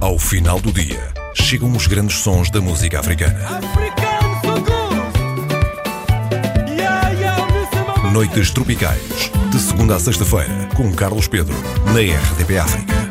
Ao final do dia, chegam os grandes sons da música africana. Noites Tropicais, de segunda a sexta-feira, com Carlos Pedro, na RDP África.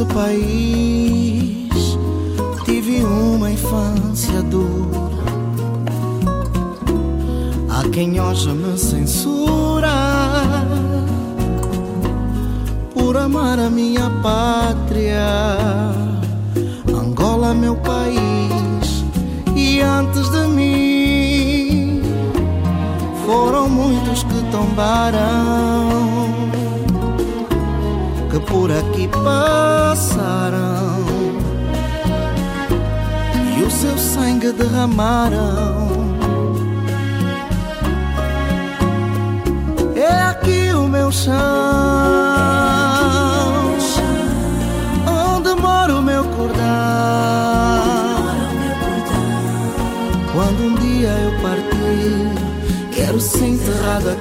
Nosso país tive uma infância dura. Há quem hoje me censura por amar a minha pátria, Angola, meu país. E antes de mim foram muitos que tombaram por aqui passaram e o seu sangue derramaram. É aqui o meu chão, onde mora o meu cordão. Quando um dia eu partir, quero ser enterrado aqui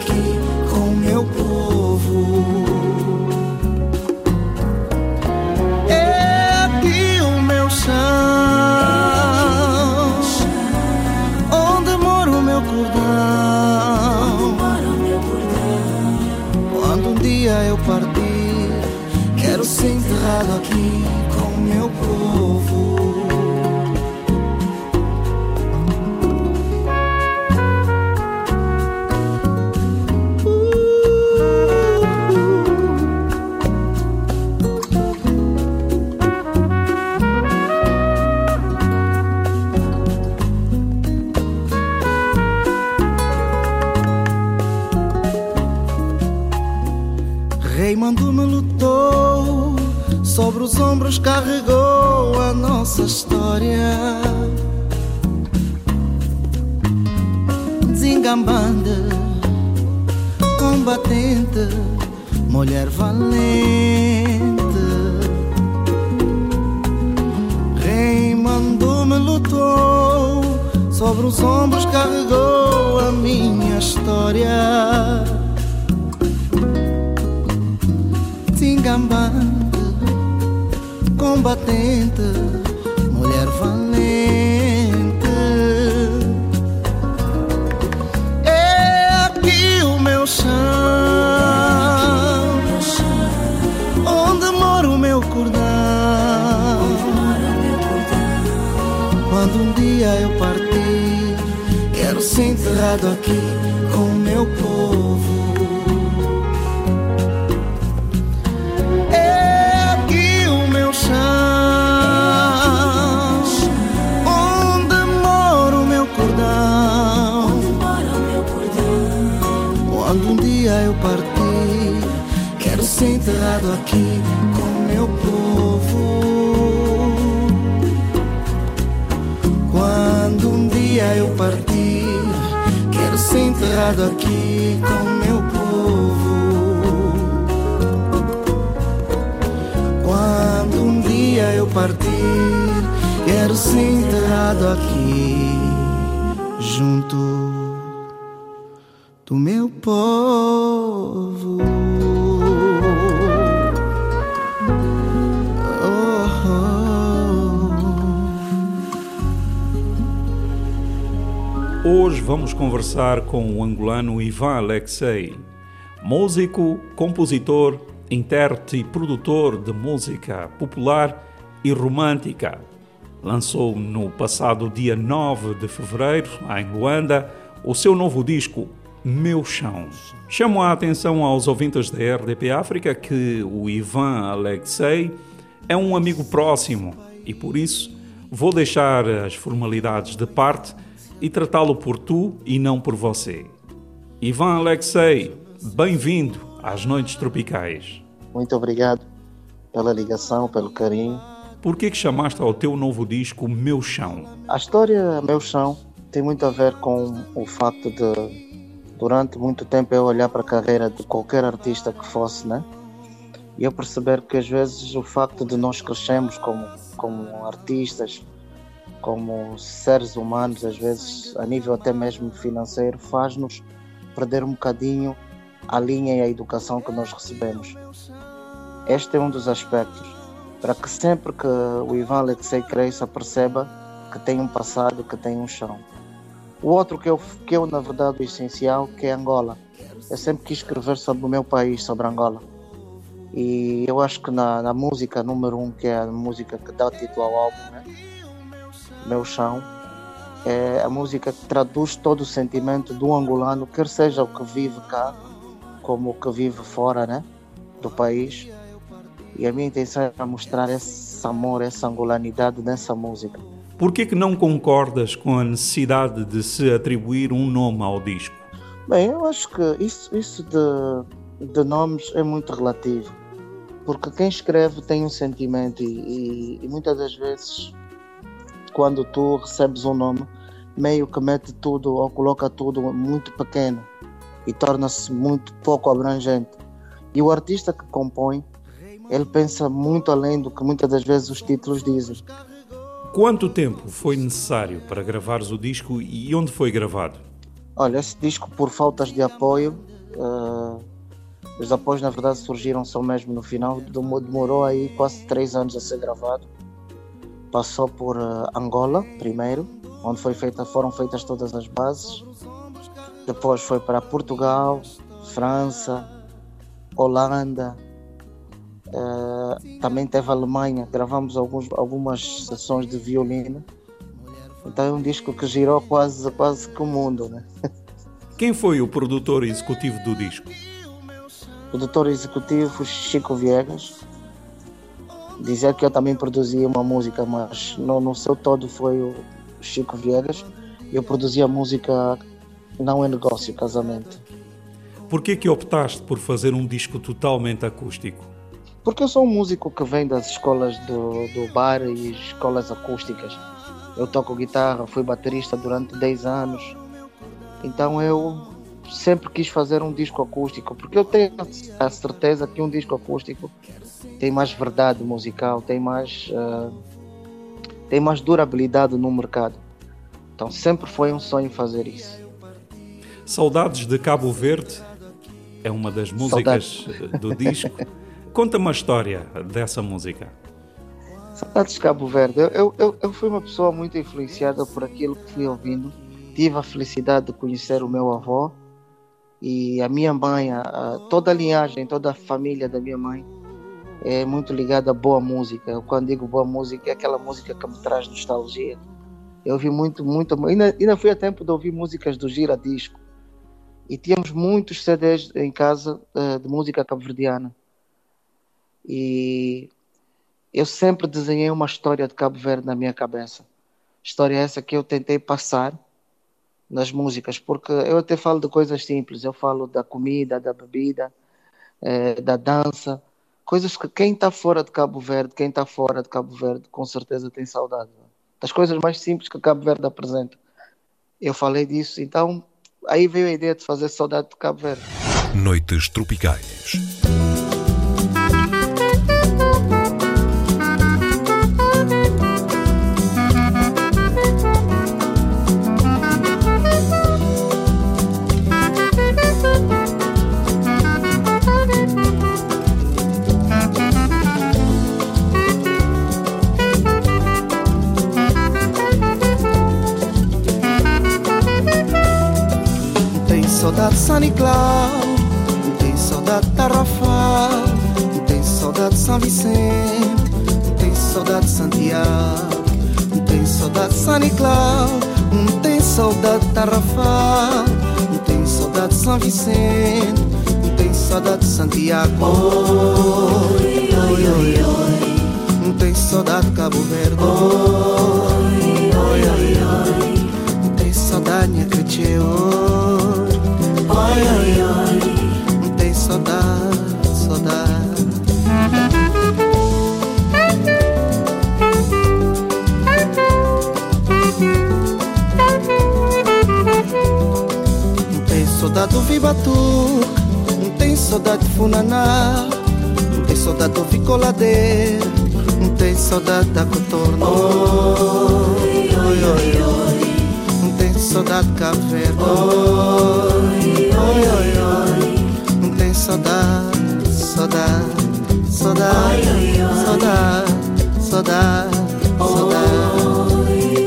partir, quero ser enterrado aqui com meu povo. Ser enterrado aqui com meu povo. Quando um dia eu partir, quero ser enterrado aqui com meu povo. Quando um dia eu partir, quero ser enterrado aqui povo. Hoje vamos conversar com o angolano Ivan Alexei, músico, compositor, intérprete e produtor de música popular e romântica. Lançou no passado dia 9 de fevereiro, em Luanda, o seu novo disco Meu Chão. Chamo a atenção aos ouvintes da RDP África que o Ivan Alexei é um amigo próximo e por isso vou deixar as formalidades de parte e tratá-lo por tu e não por você. Ivan Alexei, bem-vindo às Noites Tropicais. Muito obrigado pela ligação, pelo carinho. Por que, que chamaste ao teu novo disco Meu Chão? A história Meu Chão tem muito a ver com o facto de, durante muito tempo eu olhar para a carreira de qualquer artista que fosse, né? E eu perceber que às vezes o facto de nós crescermos como, como artistas, como seres humanos, às vezes a nível até mesmo financeiro, faz-nos perder um bocadinho a linha e a educação que nós recebemos. Este é um dos aspectos, para que sempre que o Ivan Alexei cresça, perceba que tem um passado, que tem um chão. O outro que eu, que eu na verdade, o essencial, que é Angola. Eu sempre quis escrever sobre o meu país, sobre Angola. E eu acho que na, na música número um, que é a música que dá título ao álbum, né? Meu Chão, é a música que traduz todo o sentimento do angolano, quer seja o que vive cá, como o que vive fora né? do país. E a minha intenção é mostrar esse amor, essa angolanidade nessa música. Por que, não concordas com a necessidade de se atribuir um nome ao disco? Bem, eu acho que isso, isso de, de nomes é muito relativo. Porque quem escreve tem um sentimento e, e, e muitas das vezes quando tu recebes um nome, meio que mete tudo ou coloca tudo muito pequeno e torna-se muito pouco abrangente. E o artista que compõe, ele pensa muito além do que muitas das vezes os títulos dizem. Quanto tempo foi necessário para gravares o disco e onde foi gravado? Olha, esse disco, por faltas de apoio, uh, os apoios na verdade surgiram só mesmo no final, demorou aí quase três anos a ser gravado. Passou por uh, Angola primeiro, onde foi feita, foram feitas todas as bases. Depois foi para Portugal, França, Holanda, uh, também teve a Alemanha. Gravamos alguns, algumas sessões de violino. Então é um disco que girou quase, quase que o mundo. Né? Quem foi o produtor executivo do disco? Produtor executivo Chico Viegas. Dizer que eu também produzia uma música, mas no, no seu todo foi o Chico Viegas. Eu produzia música não é negócio, casamento. Por que que optaste por fazer um disco totalmente acústico? Porque eu sou um músico que vem das escolas do, do bar e escolas acústicas. Eu toco guitarra, fui baterista durante 10 anos. Então eu sempre quis fazer um disco acústico, porque eu tenho a certeza que um disco acústico tem mais verdade musical, tem mais, uh, tem mais durabilidade no mercado. Então sempre foi um sonho fazer isso. Saudades de Cabo Verde é uma das músicas Saudades. do disco. Conta uma história dessa música. Saudades de Cabo Verde. Eu, eu, eu fui uma pessoa muito influenciada por aquilo que fui ouvindo. Tive a felicidade de conhecer o meu avô e a minha mãe, a, toda a linhagem, toda a família da minha mãe é muito ligada a boa música. Quando digo boa música, é aquela música que me traz nostalgia. Eu ouvi muito, muito, ainda, ainda fui a tempo de ouvir músicas do Gira Disco. E tínhamos muitos CDs em casa uh, de música cabo-verdiana. E eu sempre desenhei uma história de Cabo Verde na minha cabeça. História essa que eu tentei passar nas músicas, porque eu até falo de coisas simples, eu falo da comida, da bebida, eh, da dança, coisas que quem está fora de Cabo Verde, quem está fora de Cabo Verde, com certeza tem saudade. Das coisas mais simples que Cabo Verde apresenta. Eu falei disso, então aí veio a ideia de fazer saudade de Cabo Verde. Noites Tropicais. Nicolau, tem saudade de Tarrafal, tem saudade de São Vicente, tem saudade de Santiago, tem saudade de São Nicolau, tem saudade de Tarrafal, tem saudade de São Vicente, tem saudade de Santiago. Oi, oi, oi, oi. Tem saudade de Cabo Verde. Oi, oi, oi, oi. Tem saudade de cresceu. Oi, oi. Não tem saudade, saudade. Não tem saudade saudade de funaná, não tem saudade do vicoladeiro, não tem saudade da cotorna. Oi, oi, oi, oi. Saudade de. Oi, oi, oi, oi. Não tem saudade, saudade, saudade, saudade, saudade, saudade.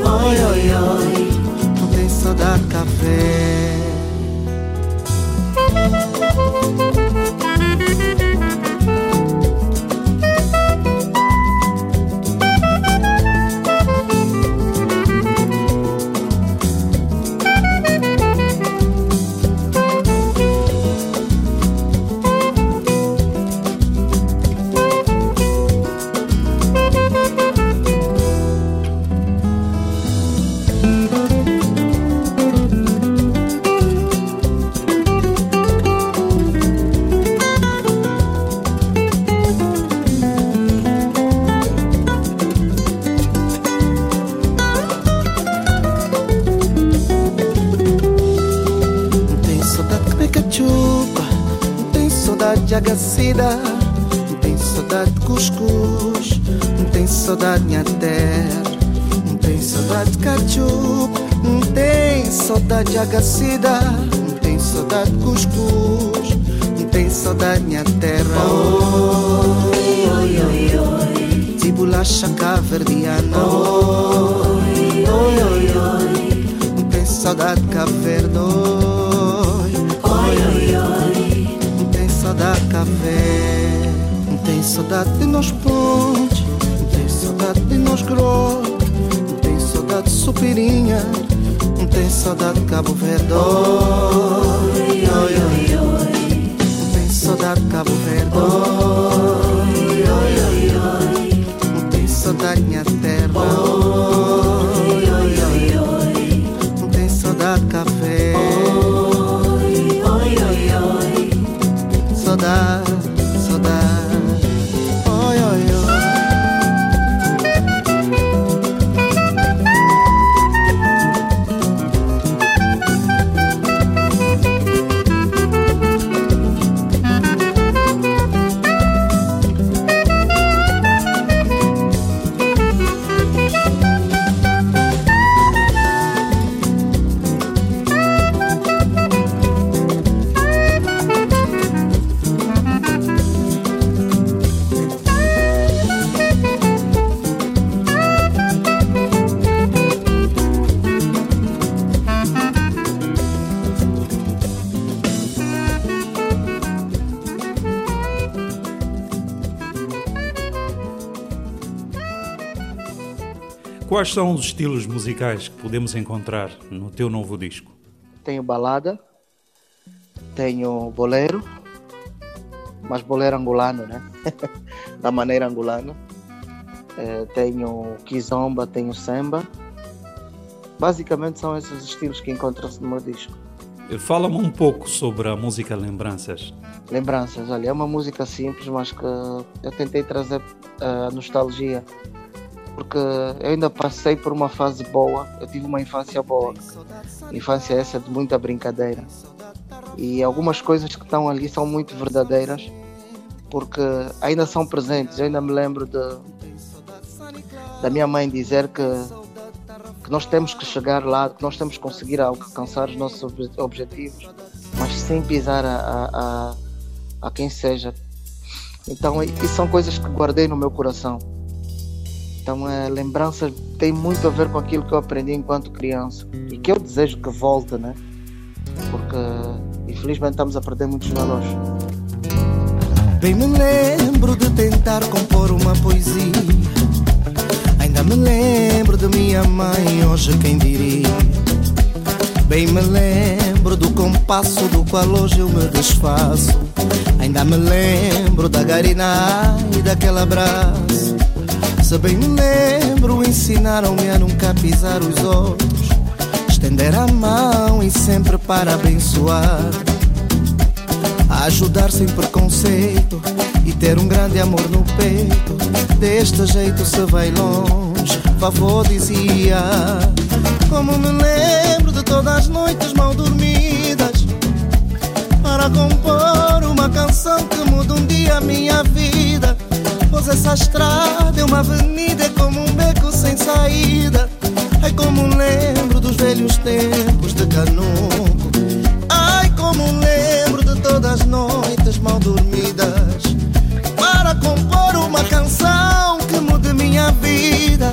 Oi, oi, oi. Não tem saudade de saudade de nós pontes. Tem saudade de nós. Não tem saudade de supirinha. Tem saudade de Cabo Verde. Oi, oi, oi, oi. Tem saudade de Cabo Verde. Oi, oi, oi, oi. Tem saudade minha terra. Oi, oi, oi, oi. Tem saudade de café. Quais são os estilos musicais que podemos encontrar no teu novo disco? Tenho balada, tenho bolero, mas bolero angolano, né? da maneira angolana. Eh, tenho kizomba, tenho samba. Basicamente são esses estilos que encontram-se no meu disco. Fala-me um pouco sobre a música Lembranças. Lembranças, olha, é uma música simples, mas que eu tentei trazer a nostalgia, porque eu ainda passei por uma fase boa, eu tive uma infância boa, infância essa de muita brincadeira. E algumas coisas que estão ali são muito verdadeiras, porque ainda são presentes. Eu ainda me lembro de, da minha mãe dizer que, que nós temos que chegar lá, que nós temos que conseguir alcançar os nossos obje- objetivos, mas sem pisar a, a, a, a quem seja. Então, isso são coisas que guardei no meu coração. Então, é, lembranças tem muito a ver com aquilo que eu aprendi enquanto criança e que eu desejo que volte, né? Porque, infelizmente, estamos a perder muitos valores. Bem me lembro de tentar compor uma poesia. Ainda me lembro de minha mãe, hoje quem diria. Bem me lembro do compasso do qual hoje eu me desfaço. Ainda me lembro da garina e daquele abraço. Se bem me lembro, ensinaram-me a nunca pisar os outros. Estender a mão e sempre para abençoar. A ajudar sem preconceito e ter um grande amor no peito. Deste jeito se vai longe, vovô dizia. Como me lembro de todas as noites mal dormidas para compor uma canção que muda um dia a minha vida. Pois essa estrada é uma avenida, é como um beco sem saída. Ai, como lembro dos velhos tempos de Canuco. Ai, como lembro de todas as noites mal dormidas. Para compor uma canção que mude minha vida.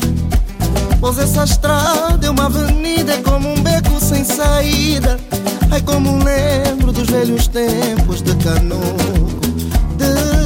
Pois essa estrada é uma avenida, é como um beco sem saída. Ai, como lembro dos velhos tempos de Canuco, de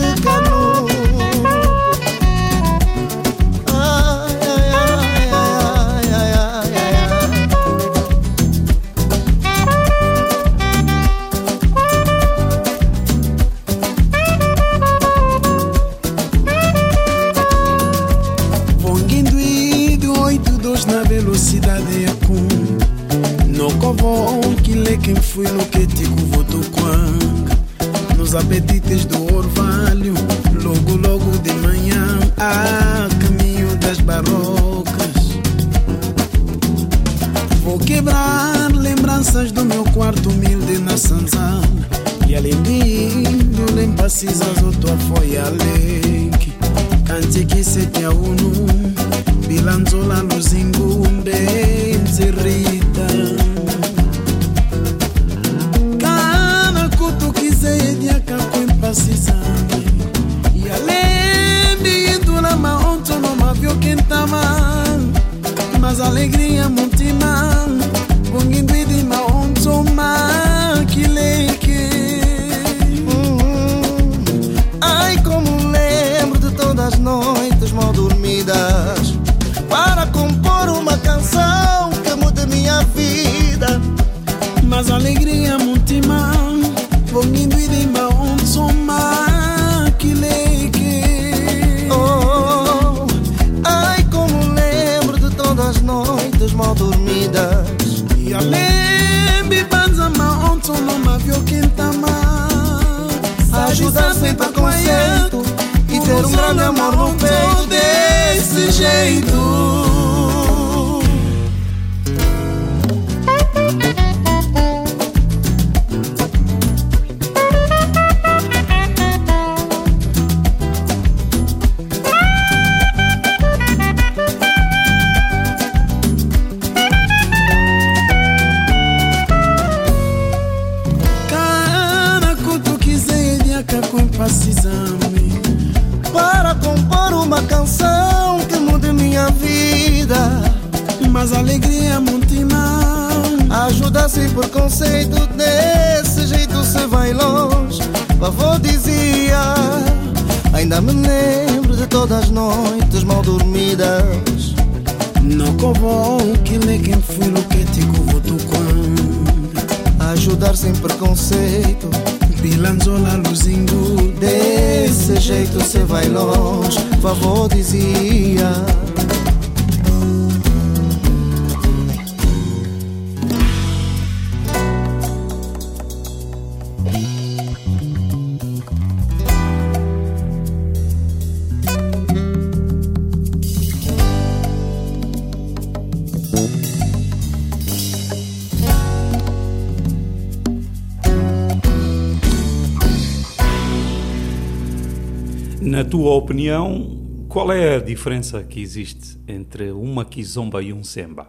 diferença que existe entre uma kizomba e um semba?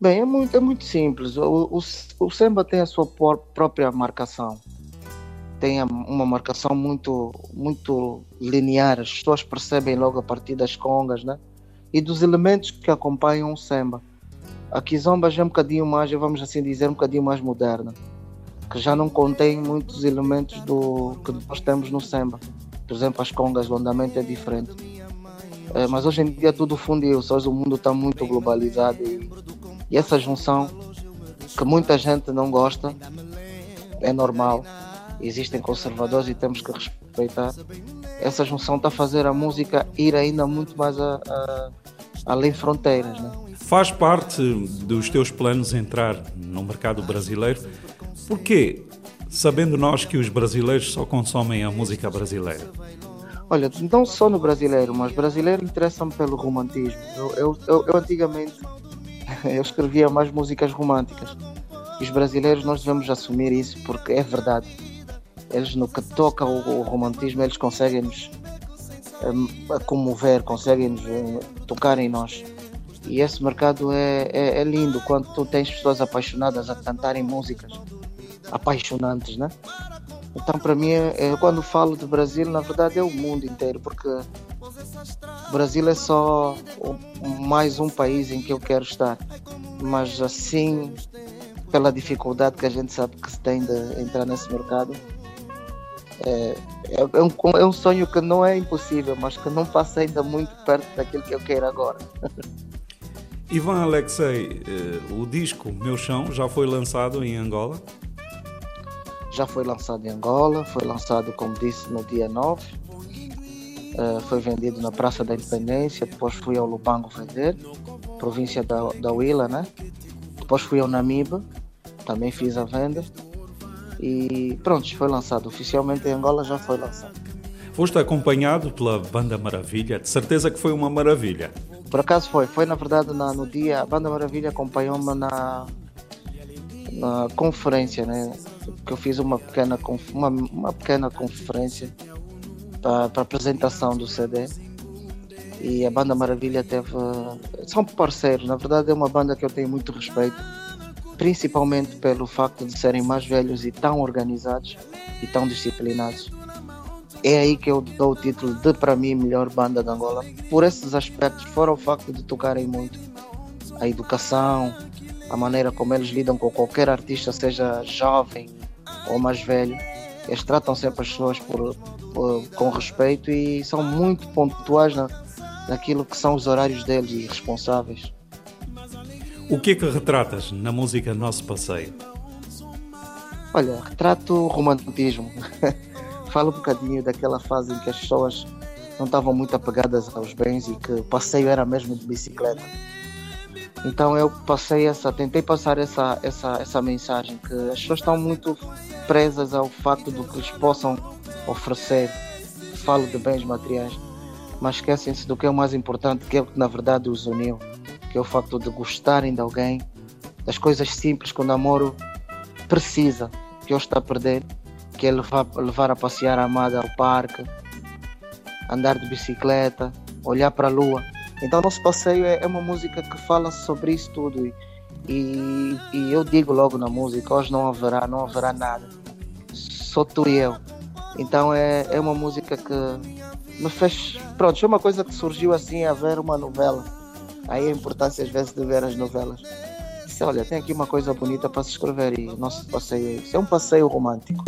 Bem, é muito, é muito simples. O, o, o samba tem a sua por- própria marcação. Tem uma marcação muito, muito linear. As pessoas percebem logo a partir das congas, né? E dos elementos que acompanham o samba. A kizomba já é um bocadinho mais, vamos assim dizer, um bocadinho mais moderna. Que já não contém muitos elementos do que nós temos no samba. Por exemplo, as congas, o andamento é diferente. Eh, mas hoje em dia tudo fundiu-se, hoje o mundo está muito globalizado e, e essa junção que muita gente não gosta é normal. Existem conservadores e temos que respeitar. Essa junção está a fazer a música ir ainda muito mais a, a- além fronteiras. Né? Faz parte dos teus planos entrar no mercado brasileiro? Porquê? Sabendo nós que os brasileiros só consomem a música brasileira. Olha, não só no brasileiro, mas brasileiro interessa-me pelo romantismo. Eu, eu, eu, eu antigamente eu escrevia mais músicas românticas. E os brasileiros nós devemos assumir isso porque é verdade. eles no que toca o, o romantismo, eles conseguem nos um, comover, conseguem nos um, tocar em nós. E esse mercado é, é, é, lindo quando tu tens pessoas apaixonadas a cantarem músicas apaixonantes, né? Então, para mim, é, quando falo de Brasil, na verdade é o mundo inteiro, porque o Brasil é só mais um país em que eu quero estar. Mas assim, pela dificuldade que a gente sabe que se tem de entrar nesse mercado, é, é, é, um, é um sonho que não é impossível, mas que não passa ainda muito perto daquilo que eu quero agora. Ivan Alexei, eh, o disco Meu Chão já foi lançado em Angola? Já foi lançado em Angola, foi lançado, como disse, no dia 9. Uh, eh, foi vendido na Praça da Independência, depois fui ao Lubango vender, província da, da Huila, né? Depois fui ao Namibe, também fiz a venda. E pronto, foi lançado. Oficialmente em Angola já foi lançado. Foste acompanhado pela Banda Maravilha, de certeza que foi uma maravilha. Por acaso foi, foi na verdade na, no dia, a Banda Maravilha acompanhou-me na, na conferência, né? Que eu fiz uma pequena, uma, uma pequena conferência para, a apresentação do CD. E a Banda Maravilha teve. São parceiros, na verdade é uma banda que eu tenho muito respeito, principalmente pelo facto de serem mais velhos e tão organizados e tão disciplinados. É aí que eu dou o título de, para mim, melhor banda de Angola. Por esses aspectos, fora o facto de tocarem muito a educação, a maneira como eles lidam com qualquer artista, seja jovem ou mais velho. Eles tratam sempre as pessoas por, por com respeito e são muito pontuais na, naquilo que são os horários deles e responsáveis. O que é que retratas na música Nosso Passeio? Olha, retrato o romantismo. Falo um bocadinho daquela fase em que as pessoas não estavam muito apegadas aos bens e que o passeio era mesmo de bicicleta. Então eu passei essa, tentei passar essa, essa, essa mensagem que as pessoas estão muito presas ao facto do que lhes possam oferecer. Falo de bens materiais, mas esquecem-se do que é o mais importante, que é o que na verdade os uniu, que é o facto de gostarem de alguém, das coisas simples que o namoro precisa, que hoje está a perder, que é levar, levar a passear a amada ao parque, andar de bicicleta, olhar para a lua. Então, nosso passeio é, é uma música que fala sobre isso tudo. E, e, eu digo logo na música: hoje não haverá, não haverá nada, só tu e eu. Então, é, é uma música que me fez. Pronto, é uma coisa que surgiu assim a ver uma novela. Aí a importância às vezes de ver as novelas. Disse, olha, tem aqui uma coisa bonita para se escrever e nosso passeio é isso. É um passeio romântico.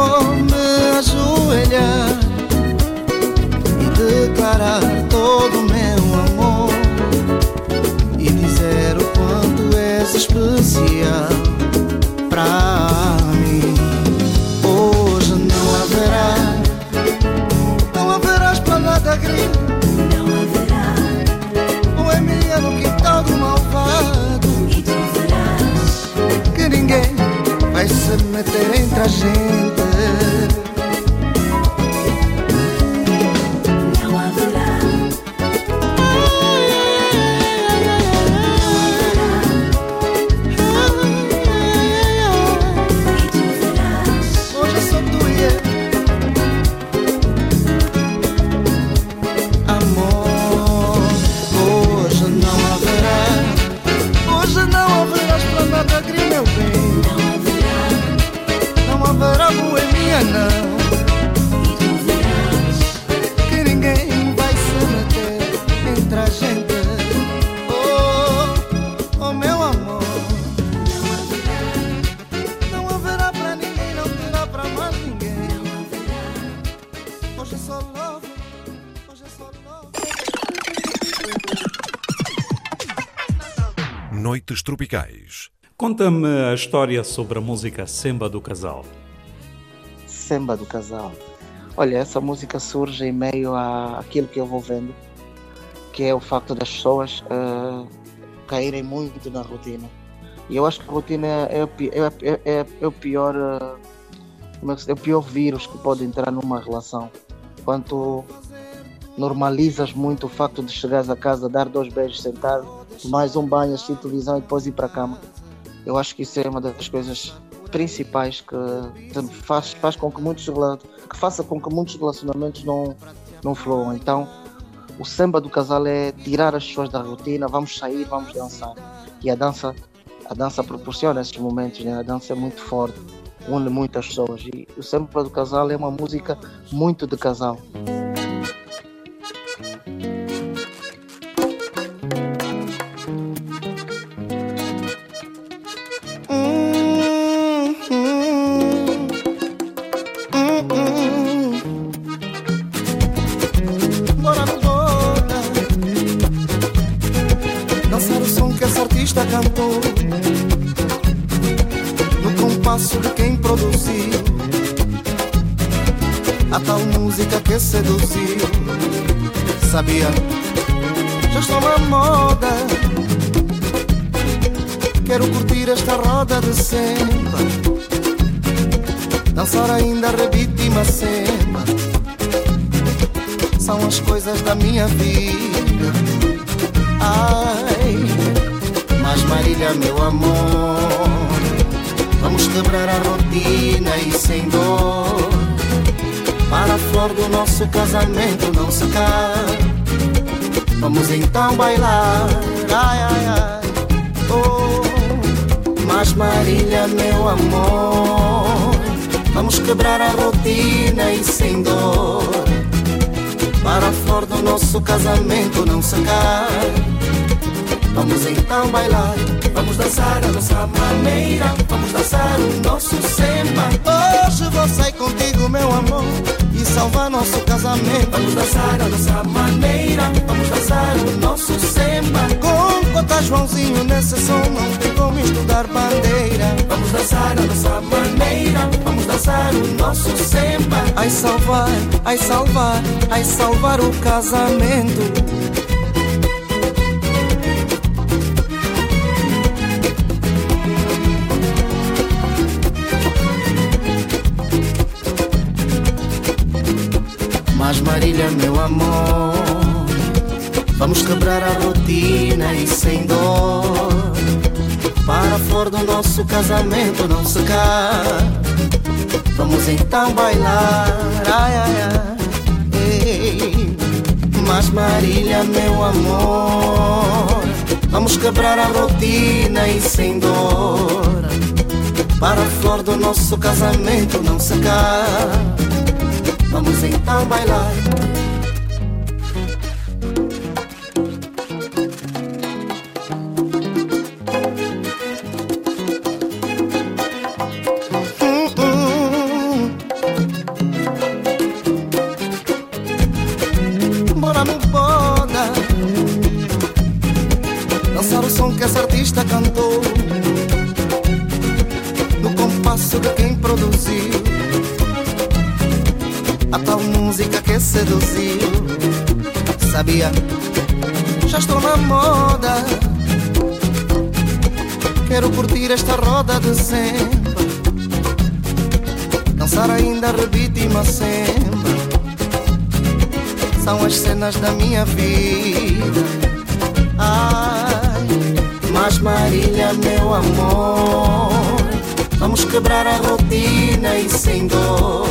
Vou me ajoelhar e declarar todo o meu amor e dizer o quanto és especial se meter entre a gente. Conta-me a história sobre a música Semba do Casal. Semba do casal. Olha, essa música surge em meio a aquilo que eu vou vendo, que é o facto das pessoas eh, caírem muito na rotina. E eu acho que a rotina é, é, é- é- é o pior como é, o pior vírus que pode entrar numa relação. Quando normalizas muito o facto de chegares a casa, dar dois beijos, sentar, mais um banho, assistir televisão e depois ir para a cama. Eu acho que isso é uma das coisas principais que faz, faz com que muitos que faça com que muitos relacionamentos não não fluam. Então, o samba do casal é tirar as pessoas da rotina, vamos sair, vamos dançar. E a dança a dança proporciona esses momentos, né? A dança é muito forte, une muitas pessoas e o samba do casal é uma música muito de casal. Sabia? Já estou na moda. Quero curtir esta roda de samba Dançar ainda rebite e macemba São as coisas da minha vida. Ai, mas Marília, meu amor Vamos quebrar a rotina e sem dor. Para a flor do nosso casamento não secar Vamos então bailar. Ai, ai, ai. Oh, mas Marília, meu amor Vamos quebrar a rotina e sem dor. Para a flor do nosso casamento não secar Vamos então bailar. Vamos dançar a nossa maneira. Vamos dançar o nosso samba. Hoje vou sair contigo, meu amor E salvar nosso casamento. Vamos dançar a nossa maneira. Vamos dançar o nosso samba. Com conta Joãozinho nesse som Não tem como estudar bandeira. Vamos dançar a nossa maneira. Vamos dançar o nosso samba. Ai salvar, ai salvar Ai salvar o casamento Marília, meu amor. Vamos quebrar a rotina e sem dor. Para a flor do nosso casamento não secar. Vamos então bailar, ai ai ai. Mas Marília, meu amor. Vamos quebrar a rotina e sem dor. Para a flor do nosso casamento não secar. Vamos então bailar. No compasso de quem produziu. A tal música que seduziu. Sabia, já estou na moda. Quero curtir esta roda de sempre. Dançar ainda rebite e macemba são as cenas da minha vida. Ai, mas Marília, meu amor, vamos quebrar a rotina e sem dor.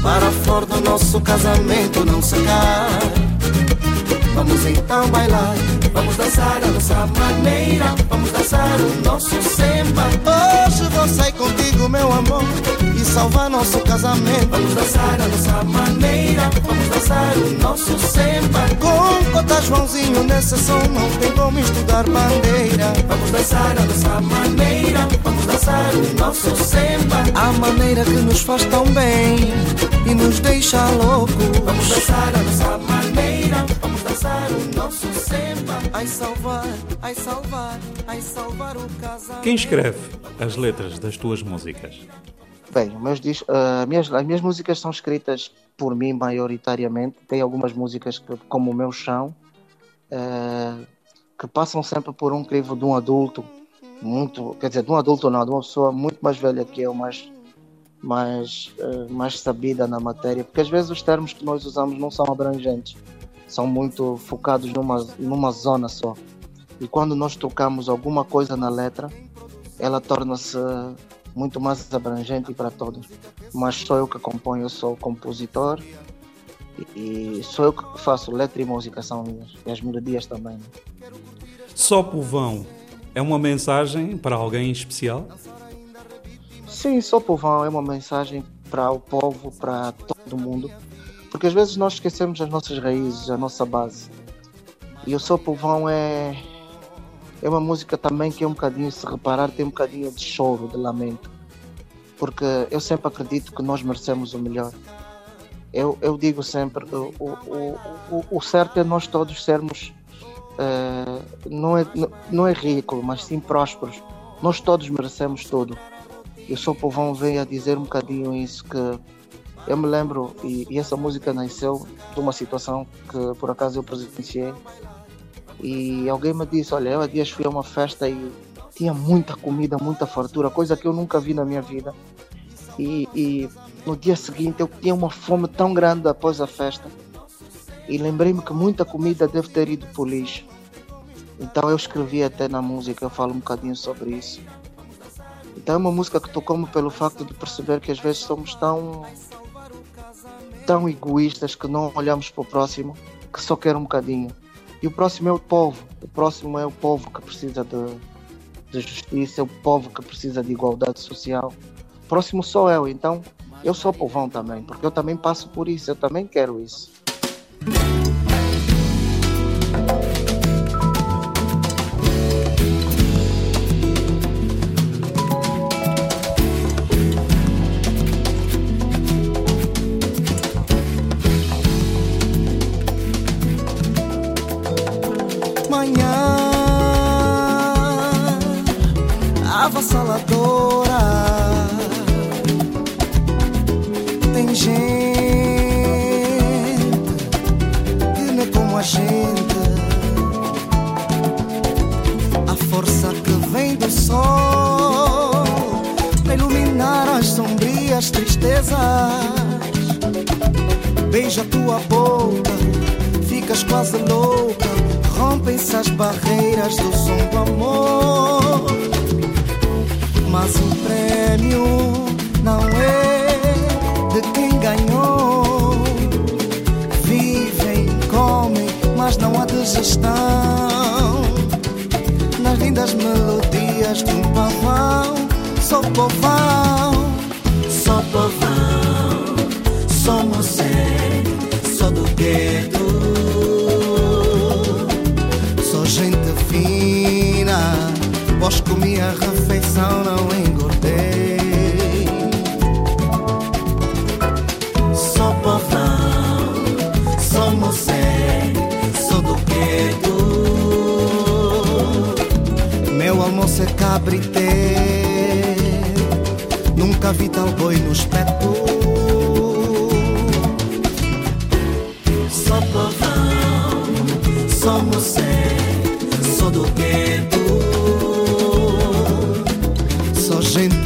Para a flor do nosso casamento não secar. Vamos então bailar, vamos dançar a nossa maneira, vamos dançar o nosso samba. Hoje vou sair contigo, meu amor, e salvar nosso casamento. Vamos dançar a nossa maneira, vamos dançar o nosso samba. Com cota Joãozinho nesse som, não tem como estudar bandeira. Vamos dançar a nossa maneira, vamos dançar o nosso samba. A maneira que nos faz tão bem e nos deixa louco. Vamos dançar a nossa maneira, vamos dançar o nosso samba. Ai salvar, ai salvar, ai salvar o casamento. Quem escreve as letras das tuas músicas? Bem, meus ah, minhas- as minhas músicas são escritas por mim maioritariamente. Tem algumas músicas que, como o meu chão, ah, que passam sempre por um crivo de um adulto, muito, quer dizer, de um adulto não, de uma pessoa muito mais velha que eu, mais, mais, ah, mais sabida na matéria, porque às vezes os termos que nós usamos não são abrangentes, são muito focados numa, numa zona só. E quando nós tocamos alguma coisa na letra, ela torna-se muito mais abrangente para todos. Mas sou eu que componho, eu sou o compositor e sou eu que faço letra e música, são minhas. E as melodias também. né? Só povão é uma mensagem para alguém especial? Sim, sou povão, é uma mensagem para o povo, para todo mundo. Porque às vezes nós esquecemos as nossas raízes, a nossa base. E o Sou Povão é, é uma música também que é um bocadinho, se reparar, tem um bocadinho de choro, de lamento. Porque eu sempre acredito que nós merecemos o melhor. Eu, eu digo sempre, o, o, o, o- certo é nós todos sermos, eh, não, é, não é ridículo, mas sim prósperos. Nós todos merecemos tudo. E o Sou Povão veio a dizer um bocadinho isso que eu me lembro, e, e essa música nasceu de uma situação que por acaso eu presenciei. E alguém me disse: Olha, eu há dias fui a uma festa e tinha muita comida, muita fartura, coisa que eu nunca vi na minha vida. E, e no dia seguinte eu tinha uma fome tão grande após a festa. E lembrei-me que muita comida deve ter ido para o lixo. Então eu escrevi até na música, eu falo um bocadinho sobre isso. Então é uma música que tocou-me pelo facto de perceber que às vezes somos tão tão egoístas que não olhamos para o próximo, que só quer um bocadinho. E o próximo é o povo. O próximo é o povo que precisa de, de justiça, é o povo que precisa de igualdade social. O próximo sou eu, então eu sou povão também, porque eu também passo por isso, eu também quero isso. As barreiras do som do amor. Mas o prêmio não é de quem ganhou. Vivem, comem, mas não há digestão. Nas lindas melodias um pavão, sou povão, sou povão, pois comi a refeição, não engordei. Sou povão, sou moçé, sou do gueto. Meu almoço é cabrité, nunca vi tal boi no espeto.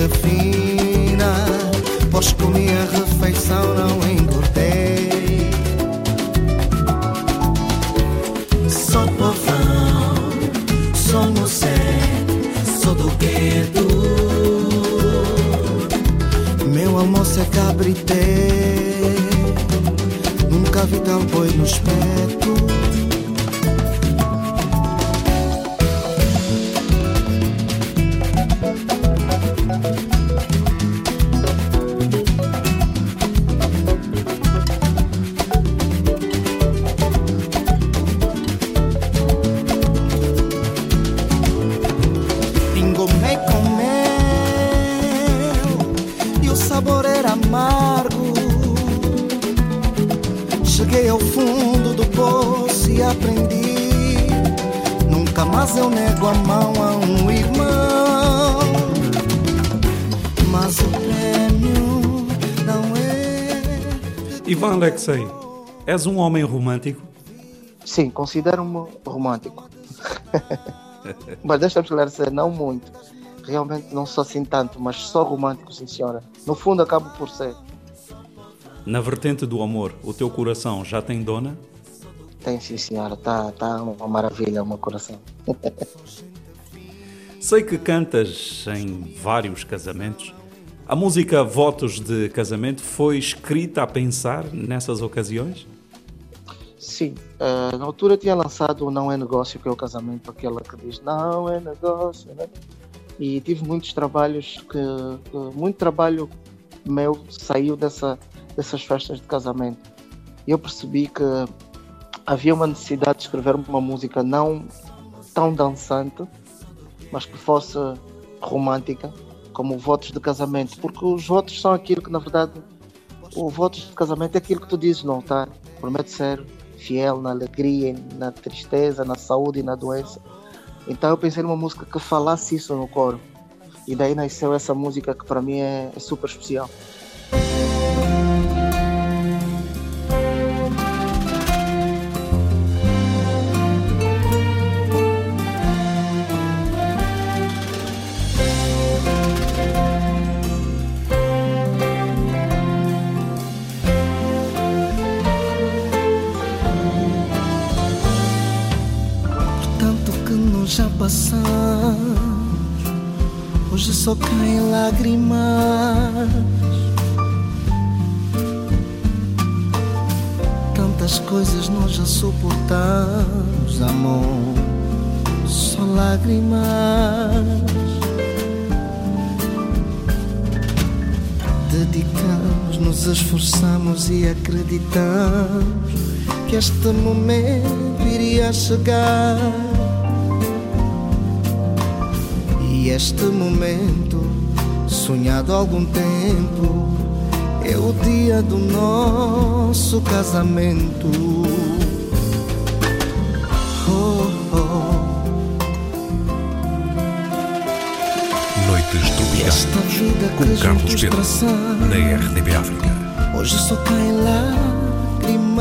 Fina, pois comi a refeição, não engordei. Ivan Alexei, és um homem romântico? Sim, considero-me romântico. mas deixa-me esclarecer, não muito. Realmente não sou assim tanto, mas sou romântico, sim senhora. No fundo acabo por ser. Na vertente do amor, o teu coração já tem dona? Tem sim senhora, tá, tá uma maravilha o meu coração. Sei que cantas em vários casamentos. A música Votos de Casamento foi escrita a pensar nessas ocasiões? Sim, eh, na altura tinha lançado o Não é Negócio, que é o casamento, aquela que diz Não é negócio, né? E tive muitos trabalhos que, que- muito trabalho meu saiu dessa, dessas festas de casamento. E eu percebi que havia uma necessidade de escrever uma música não tão dançante, mas que fosse romântica, como votos de casamento, porque os votos são aquilo que na verdade o votos de casamento é aquilo que tu dizes no altar. Promete ser fiel na alegria, na tristeza, na saúde e na doença. Então eu pensei numa música que falasse isso no coro. E daí nasceu essa música que para mim é, é super especial. Só caem lágrimas. Tantas coisas nós já suportamos, amor, só lágrimas. Dedicamos, nos esforçamos e acreditamos que este momento iria chegar. E este momento, sonhado há algum tempo, é o dia do nosso casamento. Oh, oh. Noites Tropicais. Com Carlos Pedro. Na RDB África. Hoje só caem lágrimas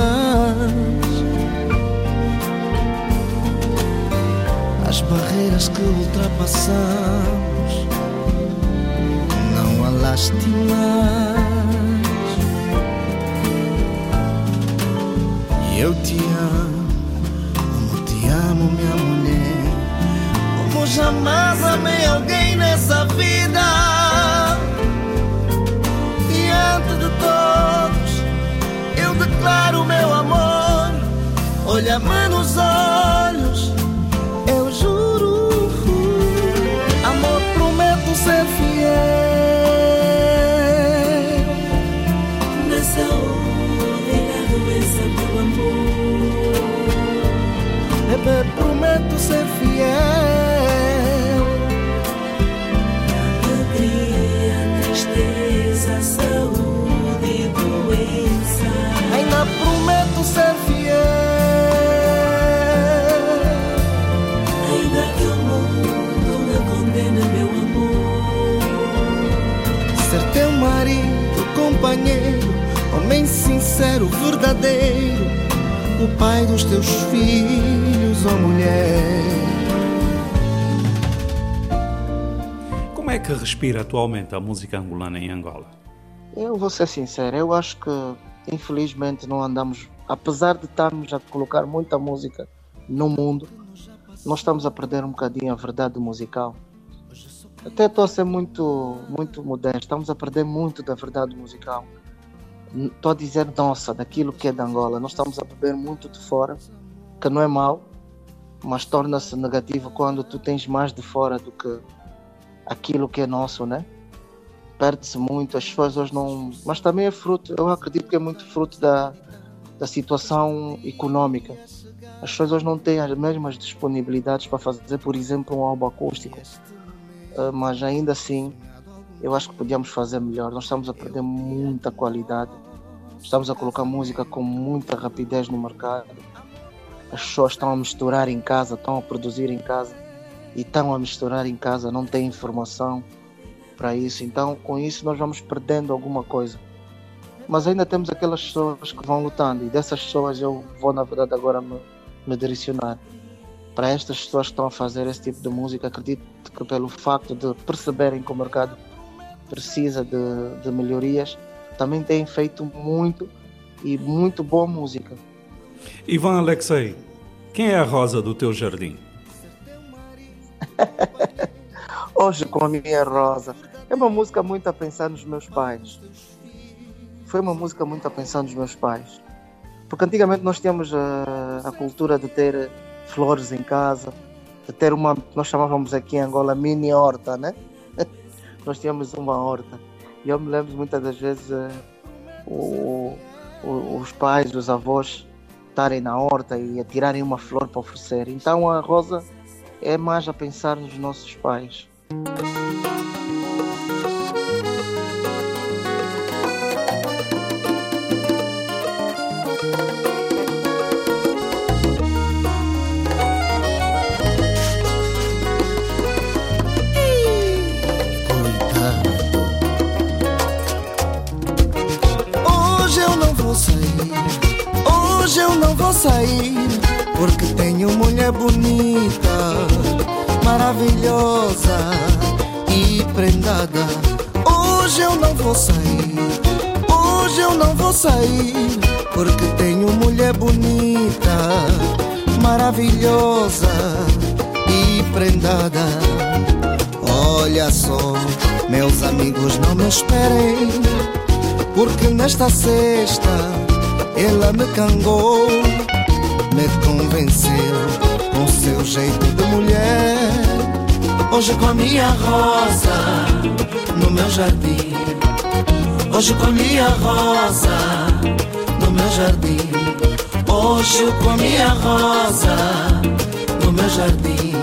As barreiras que ultrapassamos Não há lástimas Eu te amo, como te amo, minha mulher. Como jamais amei alguém nessa vida. Diante de todos, eu declaro meu amor. Olha-me nos olhos, homem sincero, verdadeiro, o pai dos teus filhos, ó mulher. É que respira atualmente a música angolana em Angola? Eu vou ser sincero, eu acho que infelizmente não andamos, apesar de estarmos a colocar muita música no mundo, nós estamos a perder um bocadinho a verdade musical. Até estou a ser muito, muito modesto, estamos a perder muito da verdade musical. Estou a dizer nossa, daquilo que é de Angola. Nós estamos a beber muito de fora, que não é mau, mas torna-se negativo quando tu tens mais de fora do que aquilo que é nosso, né? perde-se muito, as pessoas não. Mas também é fruto, eu acredito que é muito fruto da, da situação econômica. As pessoas hoje não têm as mesmas disponibilidades para fazer, por exemplo, um álbum acústico. Ah, mas ainda assim, eu acho que podíamos fazer melhor. Nós estamos a perder muita qualidade, estamos a colocar música com muita rapidez no mercado. As pessoas estão a misturar em casa, estão a produzir em casa e estão a misturar em casa, não têm informação para isso. Então, com isso, nós vamos perdendo alguma coisa. Mas ainda temos aquelas pessoas que vão lutando, e dessas pessoas eu vou, na verdade, agora me, me direcionar. Para estas pessoas que estão a fazer esse tipo de música, acredito que pelo facto de perceberem que o mercado precisa de, de melhorias, também têm feito muito e muito boa música. Ivan Alexei, quem é a rosa do teu jardim? Hoje com a minha rosa. É uma música muito a pensar nos meus pais. Foi uma música muito a pensar nos meus pais. Porque antigamente nós tínhamos a, a cultura de ter flores em casa, de ter uma, nós chamávamos aqui em Angola mini horta, né? nós tínhamos uma horta. E eu me lembro muitas das vezes eh, o- o- os pais, os avós estarem na horta e a tirarem uma flor para oferecer. Então a rosa é mais a pensar nos nossos pais. Hoje eu não vou sair, porque tenho mulher bonita, maravilhosa e prendada. Hoje eu não vou sair, hoje eu não vou sair, porque tenho mulher bonita, maravilhosa e prendada. Olha só, meus amigos, não me esperem. Porque nesta sexta ela me cangou, me convenceu com seu jeito de mulher. Hoje com a rosa no meu jardim. Hoje colhi a rosa no meu jardim. Hoje com a minha rosa no meu jardim.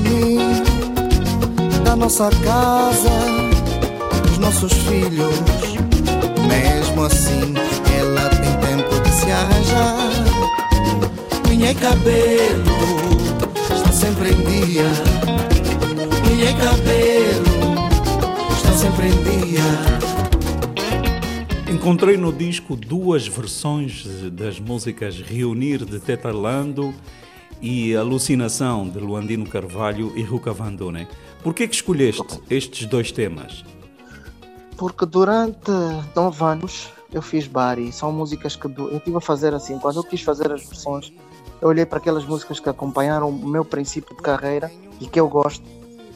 Mim, da nossa casa, dos nossos filhos. Mesmo assim, ela tem tempo de se arranjar. E cabelo estão sempre em dia. Mulher cabelo, estão sempre em dia. Encontrei no disco duas versões das músicas Reunir de Teta Lando e Alucinação de Luandino Carvalho e Ruca Vandone. Por que que escolheste estes dois temas? Porque durante nove anos eu fiz Bari. São músicas que eu estive a fazer assim. Quando eu quis fazer as versões, eu olhei para aquelas músicas que acompanharam o meu princípio de carreira e que eu gosto,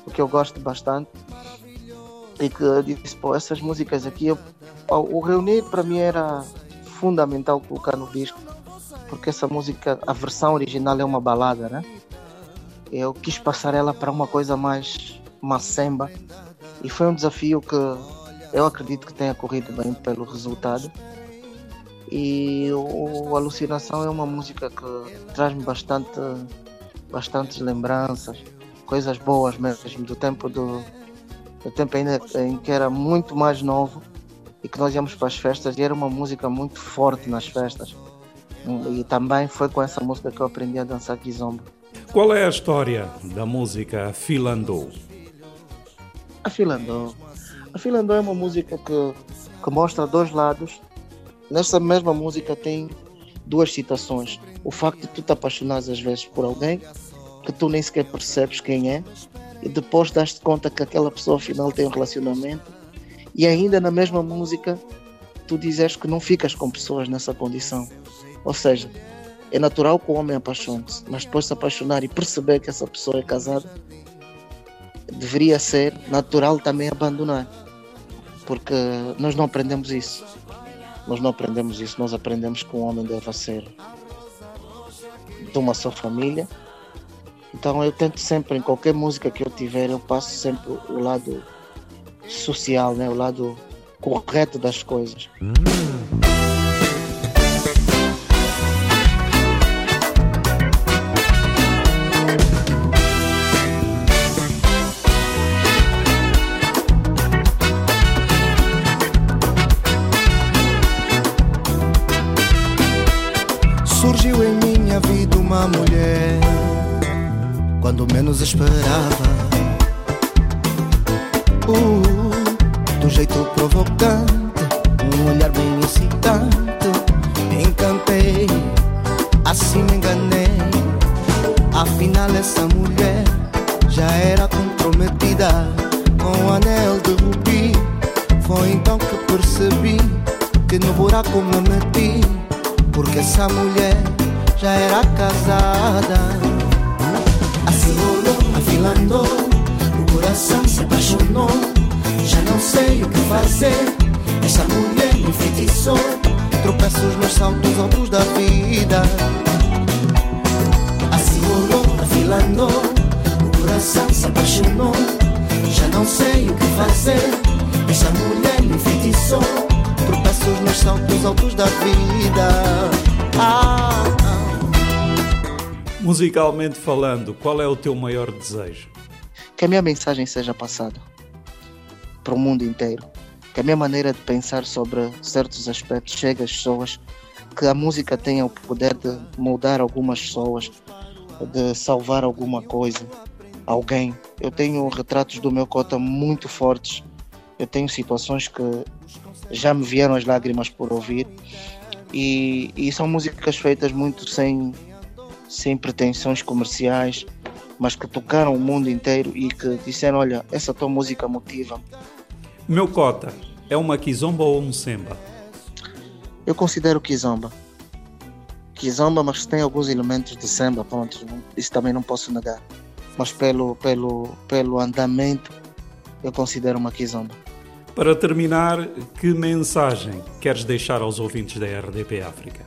o que eu gosto bastante. E que eu disse, pô, essas músicas aqui, eu- o reunir para mim era fundamental colocar no disco, porque essa música, a versão original é uma balada, né? Eu quis passar ela para uma coisa mais macemba e foi um desafio que eu acredito que tenha corrido bem pelo resultado. E o, Alucinação é uma música que traz-me bastante, bastantes lembranças, coisas boas mesmo, do tempo do, do tempo ainda em que era muito mais novo e que nós íamos para as festas e era uma música muito forte nas festas. E também foi com essa música que eu aprendi a dançar kizomba. Qual é a história da música Filandou? A Filandó. A Filandó é uma música que, que mostra dois lados. Nessa mesma música tem duas citações. O facto de tu te apaixonares às vezes por alguém que tu nem sequer percebes quem é e depois das-te conta que aquela pessoa afinal tem um relacionamento e ainda na mesma música tu dizes que não ficas com pessoas nessa condição. Ou seja, é natural que o homem apaixone-se, mas depois de se apaixonar e perceber que essa pessoa é casada, deveria ser natural também abandonar. Porque nós não aprendemos isso. Nós não aprendemos isso. Nós aprendemos que um homem deve ser de uma só família. Então eu tento sempre, em qualquer música que eu tiver, eu passo sempre o lado social, né? o lado correto das coisas. Surgiu quando menos esperava. Uh, do jeito provocante, sei o que fazer. Essa mulher me enfeitiçou. Tropeços nos saltos altos da vida. Ah, ah. Musicalmente falando, qual é o teu maior desejo? Que a minha mensagem seja passada para o mundo inteiro. Que a minha maneira de pensar sobre certos aspectos chegue às pessoas. Que a música tenha o poder de mudar algumas pessoas, de salvar alguma coisa, alguém. Eu tenho retratos do meu cota muito fortes. Eu tenho situações que já me vieram as lágrimas por ouvir. E, e são músicas feitas muito sem, sem pretensões comerciais, mas que tocaram o mundo inteiro e que disseram: Olha, essa tua música motiva. Meu cota, é uma kizomba ou um semba? Eu considero Kizomba. Kizomba, mas tem alguns elementos de samba, pronto, isso também não posso negar. Mas pelo, pelo, pelo andamento, eu considero uma Kizomba. Para terminar, que mensagem queres deixar aos ouvintes da RDP África?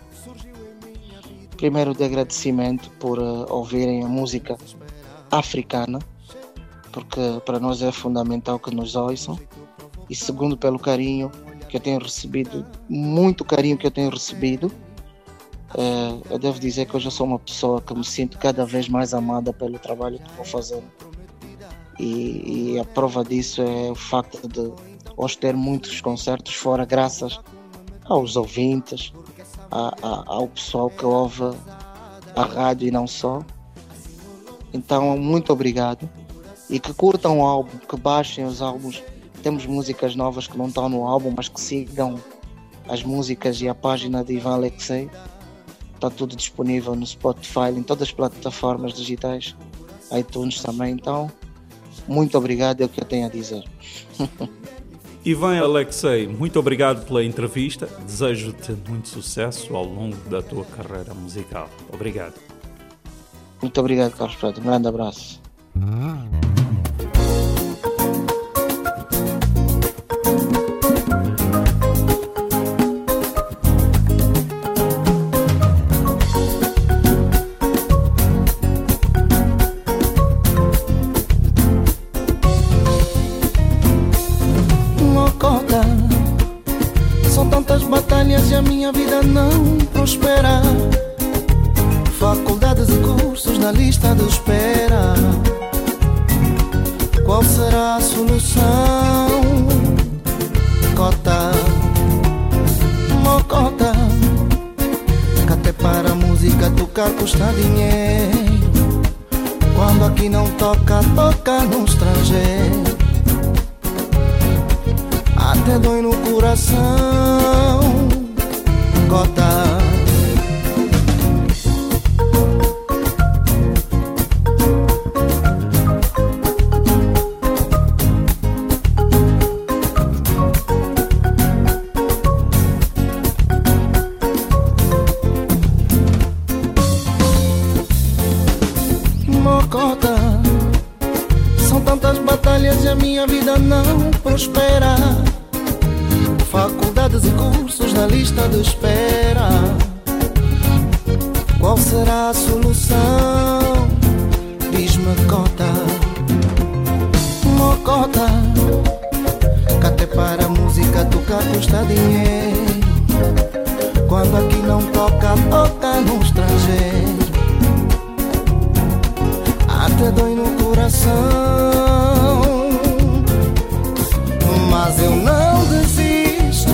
Primeiro, de agradecimento por eh, ouvirem a música africana, porque para nós é fundamental que nos ouçam. E segundo, pelo carinho que eu tenho recebido, muito carinho que eu tenho recebido. Eh, eu devo dizer que hoje eu sou uma pessoa que me sinto cada vez mais amada pelo trabalho que vou fazendo. E, e a prova disso é o facto de hoje ter muitos concertos fora, graças aos ouvintes, a- a- ao pessoal que ouve a rádio e não só. Então, muito obrigado. E que curtam o álbum, que baixem os álbuns. Temos músicas novas que não estão no álbum, mas que sigam as músicas e a página de Ivan Alexei. Está tudo disponível no Spotify, em todas as plataformas digitais, iTunes também. Então, muito obrigado, é o que eu tenho a dizer. Ivan Alexei, muito obrigado pela entrevista. Desejo-te muito sucesso ao longo da tua carreira musical. Obrigado. Muito obrigado, Carlos Preto. Um grande abraço. E a minha vida não prospera. Faculdades e cursos na lista de espera. Qual será a solução? Diz-me cota. Mocota Que até para a música tocar custa dinheiro. Quando aqui não toca, toca no estrangeiro. Até dói no coração. Mas eu não desisto,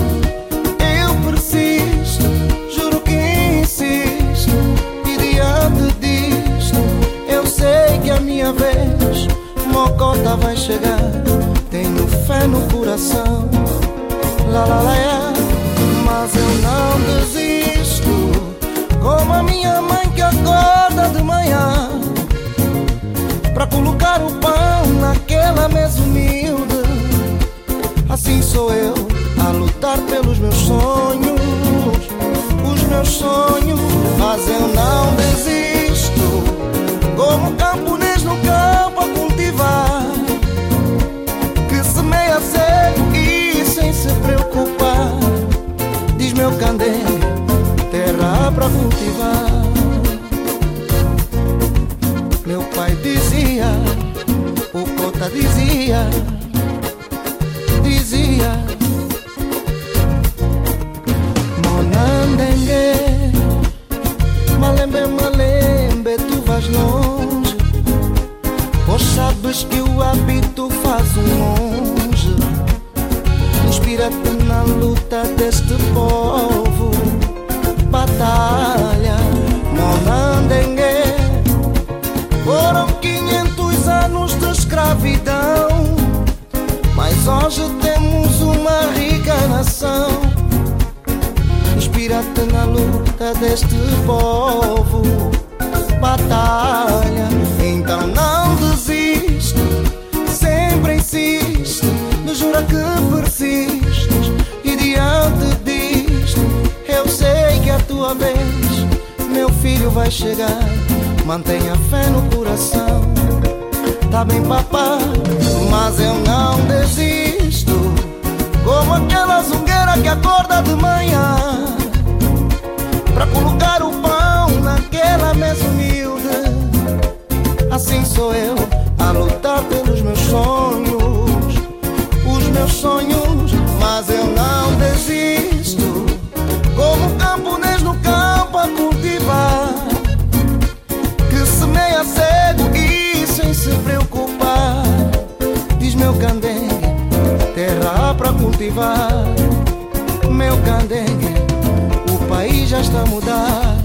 eu persisto, juro que insisto. E diante disto, eu sei que a minha vez, Mocota vai chegar. Tenho fé no coração, lá lá lá, é. mas eu não desisto. Como a minha mãe que acorda de manhã Pra colocar o pão naquela mesa humilde Assim sou eu a lutar pelos meus sonhos. Os meus sonhos Mas eu não desisto. Como camponês no campo a cultivar Que semeia seco e sem se preocupar. Diz meu candeeiro Terra pra cultivar. Meu pai dizia, o Cota dizia Monandengue, malembe, malembe, tu vais longe. Pois sabes que o hábito faz um monge. Inspira-te na luta deste povo. Batalha, Monandengue foram 500 anos de escravidão, mas hoje temos uma rica nação. Inspira-te na luta deste povo, batalha. Então não desiste, sempre insiste, me jura que persistes. E diante disto, eu sei que a tua vez, meu filho vai chegar. Mantenha fé no coração. Tá bem, papá, mas eu não desisto. Como aquela zungueira que acorda de manhã pra colocar o pão naquela mesa humilde. Assim sou eu a lutar pelos meus sonhos, os meus sonhos, mas eu não desisto. Como camponês no campo a cultivar semeia cedo e sem se preocupar. Diz meu candengue, terra pra cultivar. Meu candengue, o país já está a mudar.